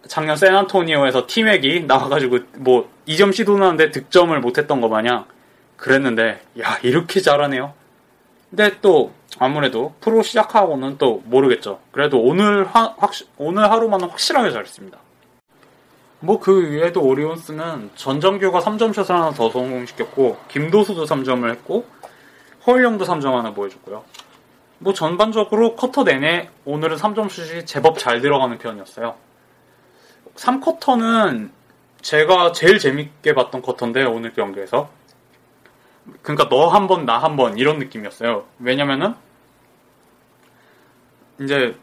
작년 샌안토니오에서 팀액이 나와가지고 뭐 2점 시도하는데 득점을 못했던 거 마냥 그랬는데 야 이렇게 잘하네요. 근데 또 아무래도 프로 시작하고는 또 모르겠죠. 그래도 오늘 하, 확 오늘 하루만은 확실하게 잘했습니다. 뭐 그 외에도 오리온스는 전정규가 3점슛을 하나 더 성공시켰고 김도수도 3점을 했고 허일영도 3점 하나 보여줬고요. 뭐 전반적으로 쿼터 내내 오늘은 3점슛이 제법 잘 들어가는 편이었어요. 3쿼터는 제가 제일 재밌게 봤던 쿼터인데 오늘 경기에서 그러니까 너 한 번 나 한 번 이런 느낌이었어요. 왜냐면은 이제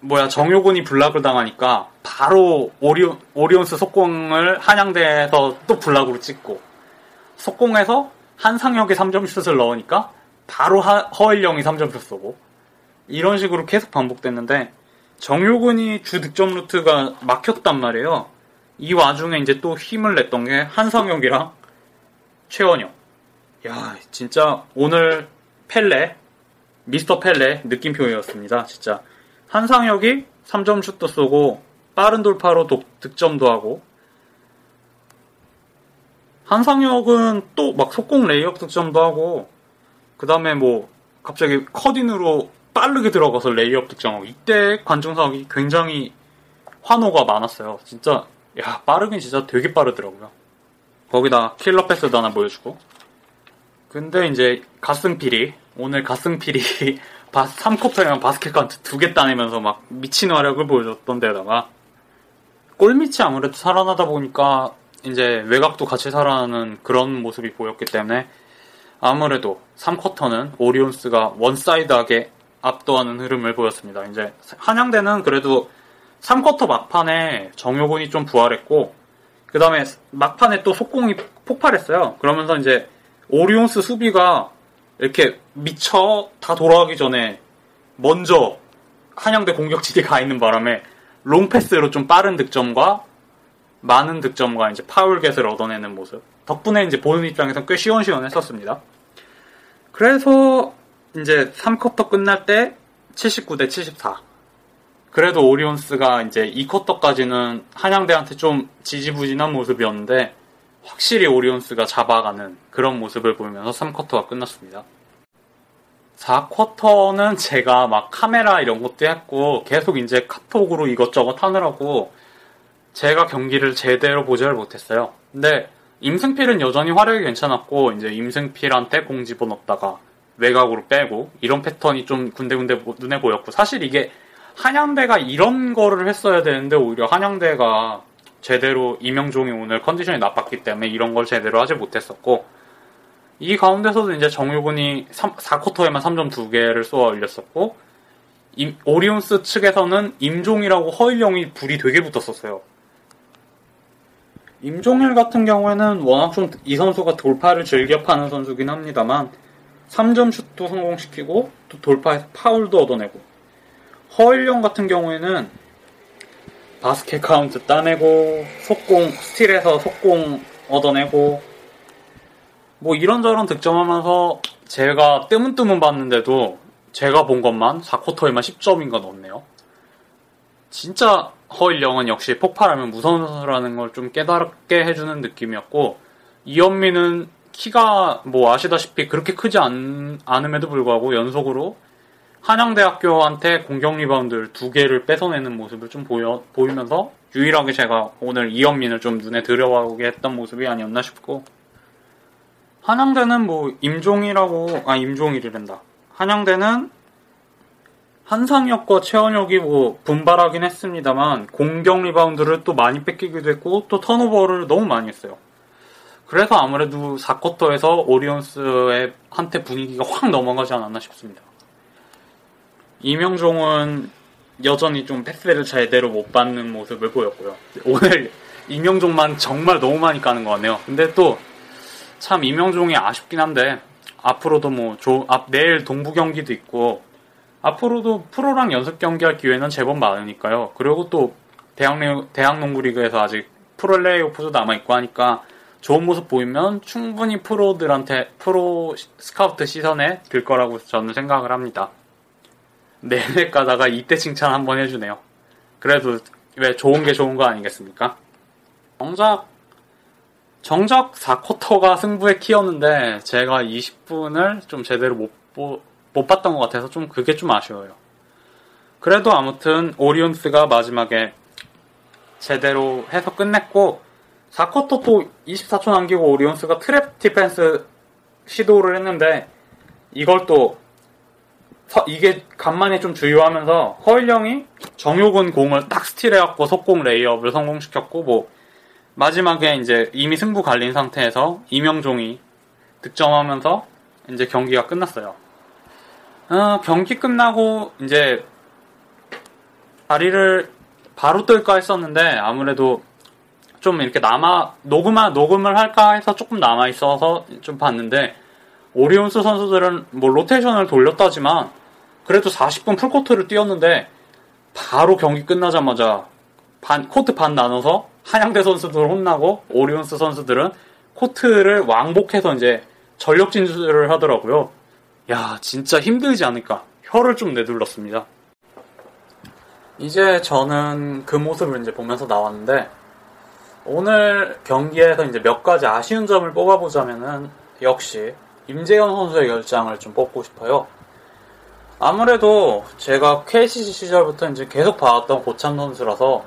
뭐야 정효곤이 블락을 당하니까 바로 오리온, 오리온스 속공을 한양대에서 또 블락으로 찍고 속공에서 한상혁이 3점 슛을 넣으니까 바로 하, 허일영이 3점 슛 쏘고 이런 식으로 계속 반복됐는데 정효근이 주 득점 루트가 막혔단 말이에요. 이 와중에 이제 또 힘을 냈던 게 한상혁이랑 최원영. 야, 진짜 오늘 펠레, 미스터 펠레 느낌표였습니다. 진짜. 한상혁이 3점 슛도 쏘고 빠른 돌파로 독, 득점도 하고 한상혁은 또 막 속공 레이업 득점도 하고 그 다음에 뭐 갑자기 cut-in으로 빠르게 들어가서 레이업 득점하고 이때 관중석이 굉장히 환호가 많았어요. 진짜 야 빠르긴 진짜 되게 빠르더라고요. 거기다 킬러 패스도 하나 보여주고 근데 이제 갓승필이 오늘 갓승필이 3쿼터에만 바스켓 카운트 두 개 따내면서 막 미친 활약을 보여줬던 데다가 골밑이 아무래도 살아나다 보니까 이제 외곽도 같이 살아나는 그런 모습이 보였기 때문에 아무래도 3쿼터는 오리온스가 one-side하게 압도하는 흐름을 보였습니다. 이제 한양대는 그래도 3쿼터 막판에 정효곤이 좀 부활했고 그 다음에 막판에 또 속공이 폭발했어요. 그러면서 이제 오리온스 수비가 이렇게 미쳐 다 돌아가기 전에 먼저 한양대 공격지대 가 있는 바람에 롱패스로 좀 빠른 득점과 많은 득점과 이제 파울 겟을 얻어내는 모습. 덕분에 이제 보는 입장에서는 꽤 시원시원했었습니다. 그래서 이제 3쿼터 끝날 때 79대 74. 그래도 오리온스가 이제 2쿼터까지는 한양대한테 좀 지지부진한 모습이었는데 확실히 오리온스가 잡아가는 그런 모습을 보이면서 3쿼터가 끝났습니다. 4쿼터는 제가 막 카메라 이런 것도 했고 계속 이제 카톡으로 이것저것 하느라고 제가 경기를 제대로 보지를 못했어요. 근데 임승필은 여전히 화력이 괜찮았고 이제 임승필한테 공 집어넣다가 외곽으로 빼고 이런 패턴이 좀 군데군데 눈에 보였고 사실 이게 한양대가 이런 거를 했어야 되는데 오히려 한양대가 제대로 이명종이 오늘 컨디션이 나빴기 때문에 이런 걸 제대로 하지 못했었고 이 가운데서도 이제 정유근이 3, 4쿼터에만 3점 2개를 쏘아 올렸었고 임, 오리온스 측에서는 임종이라고 허일영이 불이 되게 붙었었어요. 임종일 같은 경우에는 워낙 좀 이 선수가 돌파를 즐겨 파는 선수긴 합니다만 3점 슛도 성공시키고 또 돌파해서 파울도 얻어내고 허일영 같은 경우에는 바스켓 카운트 따내고 속공 스틸에서 속공 얻어내고 뭐 이런저런 득점하면서 제가 뜨문뜨문 봤는데도 제가 본 것만 4쿼터에만 10점인가 넣었네요. 진짜 허일영은 역시 폭발하면 무서운 선수라는 걸 좀 깨닫게 해주는 느낌이었고 이현민은 키가 뭐 아시다시피 그렇게 크지 않, 않음에도 불구하고 연속으로 한양대학교한테 공격 리바운드를 두 개를 뺏어내는 모습을 좀 보여, 보이면서 유일하게 제가 오늘 이현민을 좀 눈에 들여오게 했던 모습이 아니었나 싶고 한양대는 뭐 임종이라고 아 임종일이란다 한양대는 한상혁과 최원혁이 뭐 분발하긴 했습니다만 공격 리바운드를 또 많이 뺏기기도 했고 또 턴오버를 너무 많이 했어요. 그래서 아무래도 4쿼터에서 오리온스의 한테 분위기가 확 넘어가지 않았나 싶습니다. 이명종은 여전히 좀 패스를 제대로 못 받는 모습을 보였고요. 오늘 이명종만 정말 너무 많이 까는 것 같네요. 근데 또 참 이명종이 아쉽긴 한데 앞으로도 뭐 조, 앞, 내일 동부 경기도 있고 앞으로도 프로랑 연습 경기할 기회는 제법 많으니까요. 그리고 또 대학, 대학 농구 리그에서 아직 프로레이오프도 남아있고 하니까 좋은 모습 보이면 충분히 프로들한테 프로 스카우트 시선에 들 거라고 저는 생각을 합니다. 내내 가다가 이때 칭찬 한번 해주네요. 그래도 왜 좋은 게 좋은 거 아니겠습니까? 정작 정작 4쿼터가 승부의 키였는데 제가 20분을 좀 제대로 못, 보, 못 봤던 것 같아서 좀 그게 좀 아쉬워요. 그래도 아무튼 오리온스가 마지막에 제대로 해서 끝냈고 4쿼터 또 24초 남기고 오리온스가 trap defense 시도를 했는데 이걸 또 이게 간만에 좀 주의하면서 허일영이 정효근 공을 딱 스틸해갖고 속공 레이업을 성공시켰고 뭐 마지막에 이제 이미 승부 갈린 상태에서 이명종이 득점하면서 이제 경기가 끝났어요. 어, 경기 끝나고 이제 자리를 바로 뜰까 했었는데 아무래도 좀 이렇게 남아 녹음아 녹음을 할까 해서 조금 남아 있어서 좀 봤는데 오리온스 선수들은 뭐 로테이션을 돌렸다지만 그래도 40분 풀코트를 뛰었는데 바로 경기 끝나자마자 반, 코트 반 나눠서 한양대 선수들 혼나고 오리온스 선수들은 코트를 왕복해서 이제 전력 진출을 하더라고요. 야, 진짜 힘들지 않을까. 혀를 좀 내둘렀습니다. 이제 저는 그 모습을 이제 보면서 나왔는데, 오늘 경기에서 이제 몇 가지 아쉬운 점을 뽑아보자면은, 역시, 임재현 선수의 결장을 좀 뽑고 싶어요. 아무래도 제가 KCC 시절부터 이제 계속 봐왔던 고참 선수라서,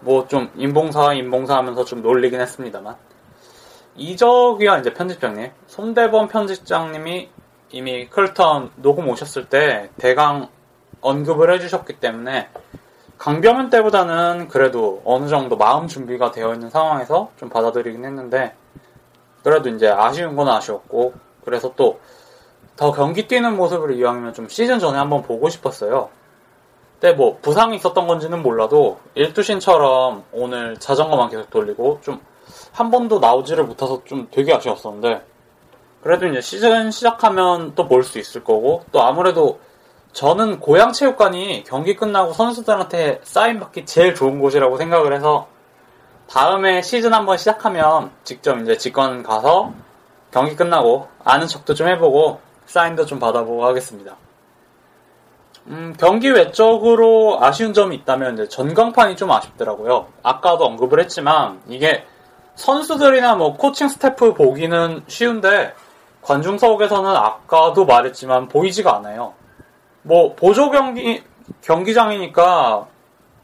뭐 좀 인봉사, 인봉사 하면서 좀 놀리긴 했습니다만, 이적이야 이제 편집장님, 손대범 편집장님이 이미 클턴 녹음 오셨을 때 대강 언급을 해주셨기 때문에 강병현 때보다는 그래도 어느 정도 마음 준비가 되어 있는 상황에서 좀 받아들이긴 했는데 그래도 이제 아쉬운 건 아쉬웠고 그래서 또 더 경기 뛰는 모습을 이왕이면 좀 시즌 전에 한번 보고 싶었어요. 근데 뭐 부상이 있었던 건지는 몰라도 일두신처럼 오늘 자전거만 계속 돌리고 좀 한 번도 나오지를 못해서 좀 되게 아쉬웠었는데 그래도 이제 시즌 시작하면 또 볼 수 있을 거고 또 아무래도 저는 고양체육관이 경기 끝나고 선수들한테 사인 받기 제일 좋은 곳이라고 생각을 해서 다음에 시즌 한번 시작하면 직접 이제 직관 가서 경기 끝나고 아는 척도 좀 해보고 사인도 좀 받아보고 하겠습니다. 음, 경기 외적으로 아쉬운 점이 있다면 전광판이 좀 아쉽더라고요. 아까도 언급을 했지만 이게 선수들이나 뭐 코칭 스태프 보기는 쉬운데 관중석에서는 아까도 말했지만 보이지가 않아요. 뭐 보조 경기 경기장이니까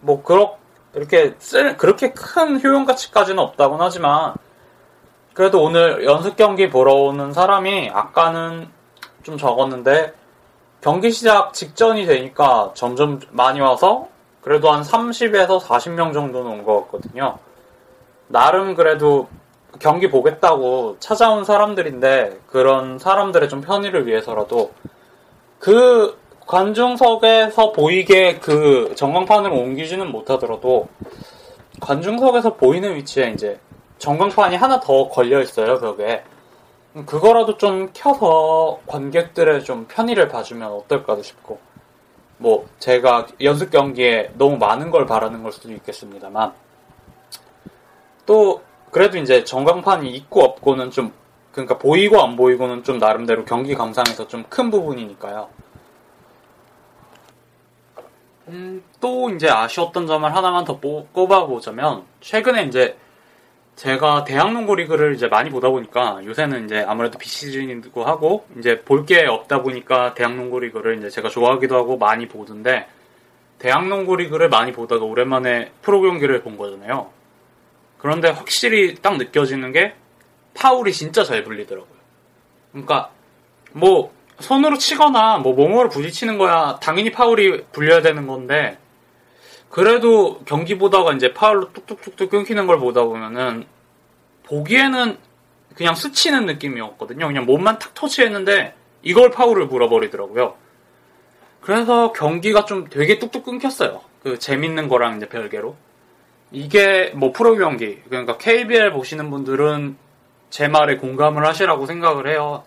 뭐 그렇 이렇게 쓸 그렇게 큰 효용 가치까지는 없다곤 하지만 그래도 오늘 연습 경기 보러 오는 사람이 아까는 좀 적었는데 경기 시작 직전이 되니까 점점 많이 와서 그래도 한 30에서 40명 정도는 온 것 같거든요. 나름 그래도 경기 보겠다고 찾아온 사람들인데 그런 사람들의 좀 편의를 위해서라도 그 관중석에서 보이게 그 전광판을 옮기지는 못하더라도 관중석에서 보이는 위치에 이제 전광판이 하나 더 걸려 있어요 벽에. 그거라도 좀 켜서 관객들의 좀 편의를 봐주면 어떨까도 싶고. 뭐 제가 연습 경기에 너무 많은 걸 바라는 걸 수도 있겠습니다만. 또 그래도 이제 전광판이 있고 없고는 좀 그러니까 보이고 안 보이고는 좀 나름대로 경기 감상에서 좀 큰 부분이니까요. 음, 또 이제 아쉬웠던 점을 하나만 더 꼽아보자면 최근에 이제 제가 대학 농구 리그를 이제 많이 보다 보니까 요새는 이제 아무래도 비시즌이고 하고 이제 볼 게 없다 보니까 대학 농구 리그를 이제 제가 좋아하기도 하고 많이 보던데 대학 농구 리그를 많이 보다가 오랜만에 프로 경기를 본 거잖아요. 그런데 확실히 딱 느껴지는 게 파울이 진짜 잘 불리더라고요. 그러니까 뭐 손으로 치거나 뭐 몸으로 부딪히는 거야 당연히 파울이 불려야 되는 건데 그래도 경기 보다가 이제 파울로 뚝뚝뚝뚝 끊기는 걸 보다 보면은 보기에는 그냥 스치는 느낌이었거든요. 그냥 몸만 탁 터치했는데 이걸 파울을 물어버리더라고요. 그래서 경기가 좀 되게 뚝뚝 끊겼어요. 그 재밌는 거랑 이제 별개로. 이게 뭐 프로 경기, 그러니까 KBL 보시는 분들은 제 말에 공감을 하시라고 생각을 해요.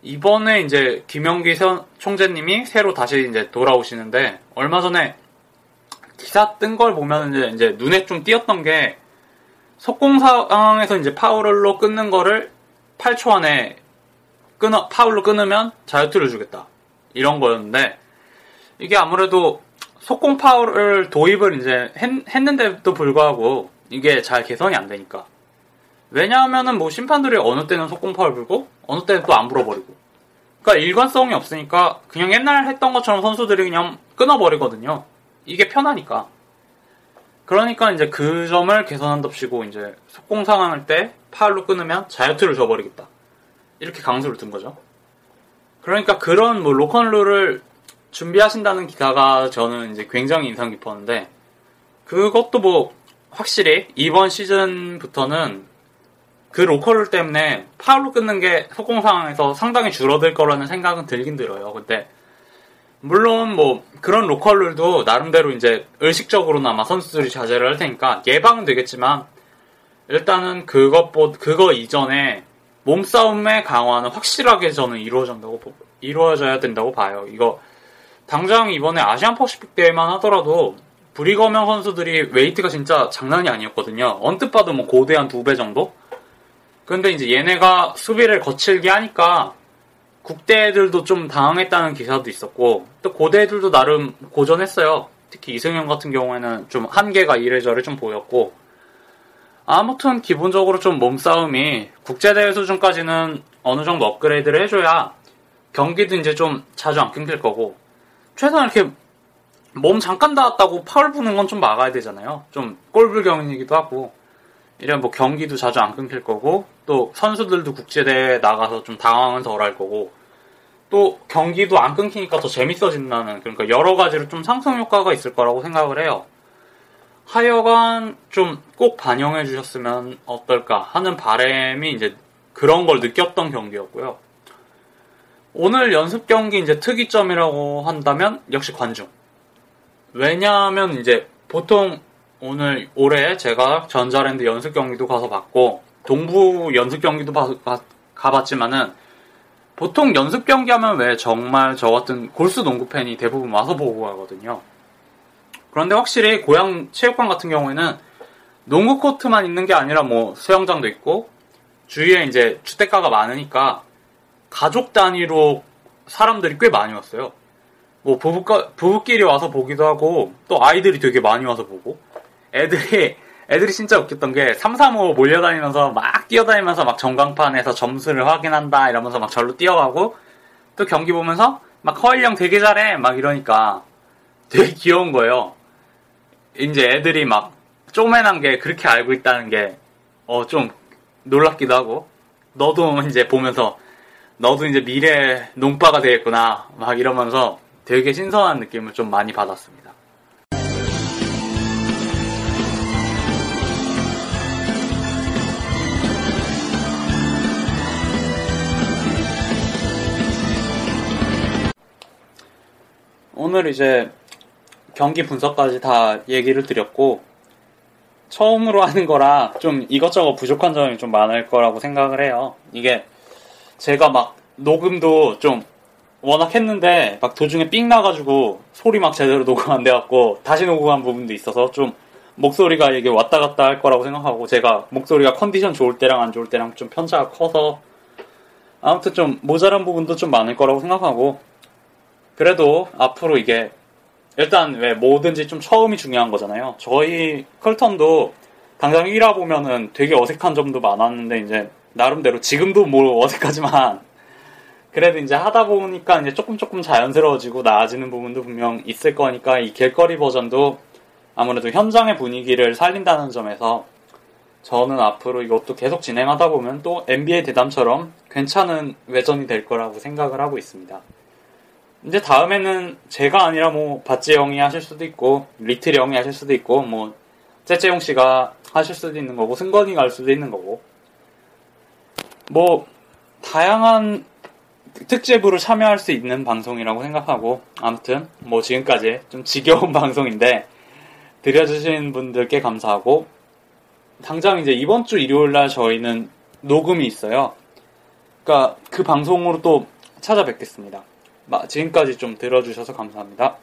이번에 이제 김영기 총재님이 새로 다시 이제 돌아오시는데 얼마 전에 기사 뜬 걸 보면 이제, 이제 눈에 좀 띄었던 게 속공 상황에서 이제 파울로 끊는 거를 8초 안에 끊어 파울로 끊으면 자유투를 주겠다. 이런 거였는데 이게 아무래도 속공 파울을 도입을 이제 했, 는데도 불구하고 이게 잘 개선이 안 되니까. 왜냐하면은 뭐 심판들이 어느 때는 속공 파울 불고 어느 때는 또 안 불어버리고. 그러니까 일관성이 없으니까 그냥 옛날 했던 것처럼 선수들이 그냥 끊어버리거든요 이게 편하니까. 그러니까 이제 그 점을 개선한답시고 이제 속공 상황할 때 파울로 끊으면 자유투를 줘버리겠다. 이렇게 강수를 둔 거죠. 그러니까 그런 뭐 로컨 룰을 준비하신다는 기사가 저는 이제 굉장히 인상 깊었는데 그것도 뭐 확실히 이번 시즌부터는 그 로컬 때문에 파울로 끊는 게 속공 상황에서 상당히 줄어들 거라는 생각은 들긴 들어요. 근데 물론 뭐 그런 로컬룰도 나름대로 이제 의식적으로나마 선수들이 자제를 할 테니까 예방은 되겠지만 일단은 그것보 그거 이전에 몸싸움의 강화는 확실하게 저는 이루어진다고 이루어져야 된다고 봐요. 이거 당장 이번에 아시안 퍼시픽 대회만 하더라도 브리검영 선수들이 웨이트가 진짜 장난이 아니었거든요. 언뜻 봐도 뭐 고대 한 두 배 정도? 근데 이제 얘네가 수비를 거칠게 하니까 국대 애들도 좀 당황했다는 기사도 있었고 또 고대 애들도 나름 고전했어요. 특히 이승현 같은 경우에는 좀 한계가 이래저래 좀 보였고 아무튼 기본적으로 좀 몸싸움이 국제대회 수준까지는 어느 정도 업그레이드를 해줘야 경기도 이제 좀 자주 안 끊길 거고 최소한 이렇게 몸 잠깐 닿았다고 파울 부는 건 좀 막아야 되잖아요. 좀 꼴불경이기도 하고 이런 뭐 경기도 자주 안 끊길 거고 또 선수들도 국제대회 나가서 좀 당황은 덜 할 거고 또 경기도 안 끊기니까 더 재밌어진다는 그러니까 여러 가지로 좀 상승 효과가 있을 거라고 생각을 해요. 하여간 좀 꼭 반영해 주셨으면 어떨까 하는 바램이 이제 그런 걸 느꼈던 경기였고요. 오늘 연습 경기 이제 특이점이라고 한다면 역시 관중. 왜냐하면 이제 보통 오늘 올해 제가 전자랜드 연습 경기도 가서 봤고 동부 연습 경기도 가봤지만은 보통 연습 경기 하면 왜 정말 저 같은 골수 농구 팬이 대부분 와서 보고 가거든요. 그런데 확실히 고향 체육관 같은 경우에는 농구 코트만 있는 게 아니라 뭐 수영장도 있고 주위에 이제 주택가가 많으니까 가족 단위로 사람들이 꽤 많이 왔어요. 뭐 부부가, 부부끼리 와서 보기도 하고 또 아이들이 되게 많이 와서 보고 애들이 애들이 진짜 웃겼던 게 3, 3, 5 몰려다니면서 막 뛰어다니면서 막 전광판에서 점수를 확인한다 이러면서 막 절로 뛰어가고 또 경기 보면서 막 허일 형 되게 잘해 막 이러니까 되게 귀여운 거예요. 이제 애들이 막 쪼맨한 게 그렇게 알고 있다는 게 어 좀 놀랍기도 하고 너도 이제 보면서 너도 이제 미래 농빠가 되겠구나 막 이러면서 되게 신선한 느낌을 좀 많이 받았습니다. 오늘 이제 경기 분석까지 다 얘기를 드렸고 처음으로 하는 거라 좀 이것저것 부족한 점이 좀 많을 거라고 생각을 해요. 이게 제가 막 녹음도 좀 워낙 했는데 막 도중에 삥 나가지고 소리 막 제대로 녹음 안 돼갖고 다시 녹음한 부분도 있어서 좀 목소리가 이게 왔다 갔다 할 거라고 생각하고 제가 목소리가 컨디션 좋을 때랑 안 좋을 때랑 좀 편차가 커서 아무튼 좀 모자란 부분도 좀 많을 거라고 생각하고 그래도 앞으로 이게 일단 왜 뭐든지 좀 처음이 중요한 거잖아요. 저희 컬턴도 당장 1화 보면은 되게 어색한 점도 많았는데 이제 나름대로 지금도 뭐 어색하지만 그래도 이제 하다 보니까 이제 조금 조금 자연스러워지고 나아지는 부분도 분명 있을 거니까 이 길거리 버전도 아무래도 현장의 분위기를 살린다는 점에서 저는 앞으로 이것도 계속 진행하다 보면 또 NBA 대담처럼 괜찮은 외전이 될 거라고 생각을 하고 있습니다. 이제 다음에는 제가 아니라 뭐 바찌 형이 하실 수도 있고 리틀 형이 하실 수도 있고 뭐 째째용 씨가 하실 수도 있는 거고 승건이가 할 수도 있는 거고 뭐 다양한 특제부를 참여할 수 있는 방송이라고 생각하고 아무튼 뭐 지금까지 좀 지겨운 방송인데 들려주신 분들께 감사하고 당장 이제 이번 주 일요일 날 저희는 녹음이 있어요. 그러니까 그 방송으로 또 찾아뵙겠습니다. 지금까지 좀 들어주셔서 감사합니다.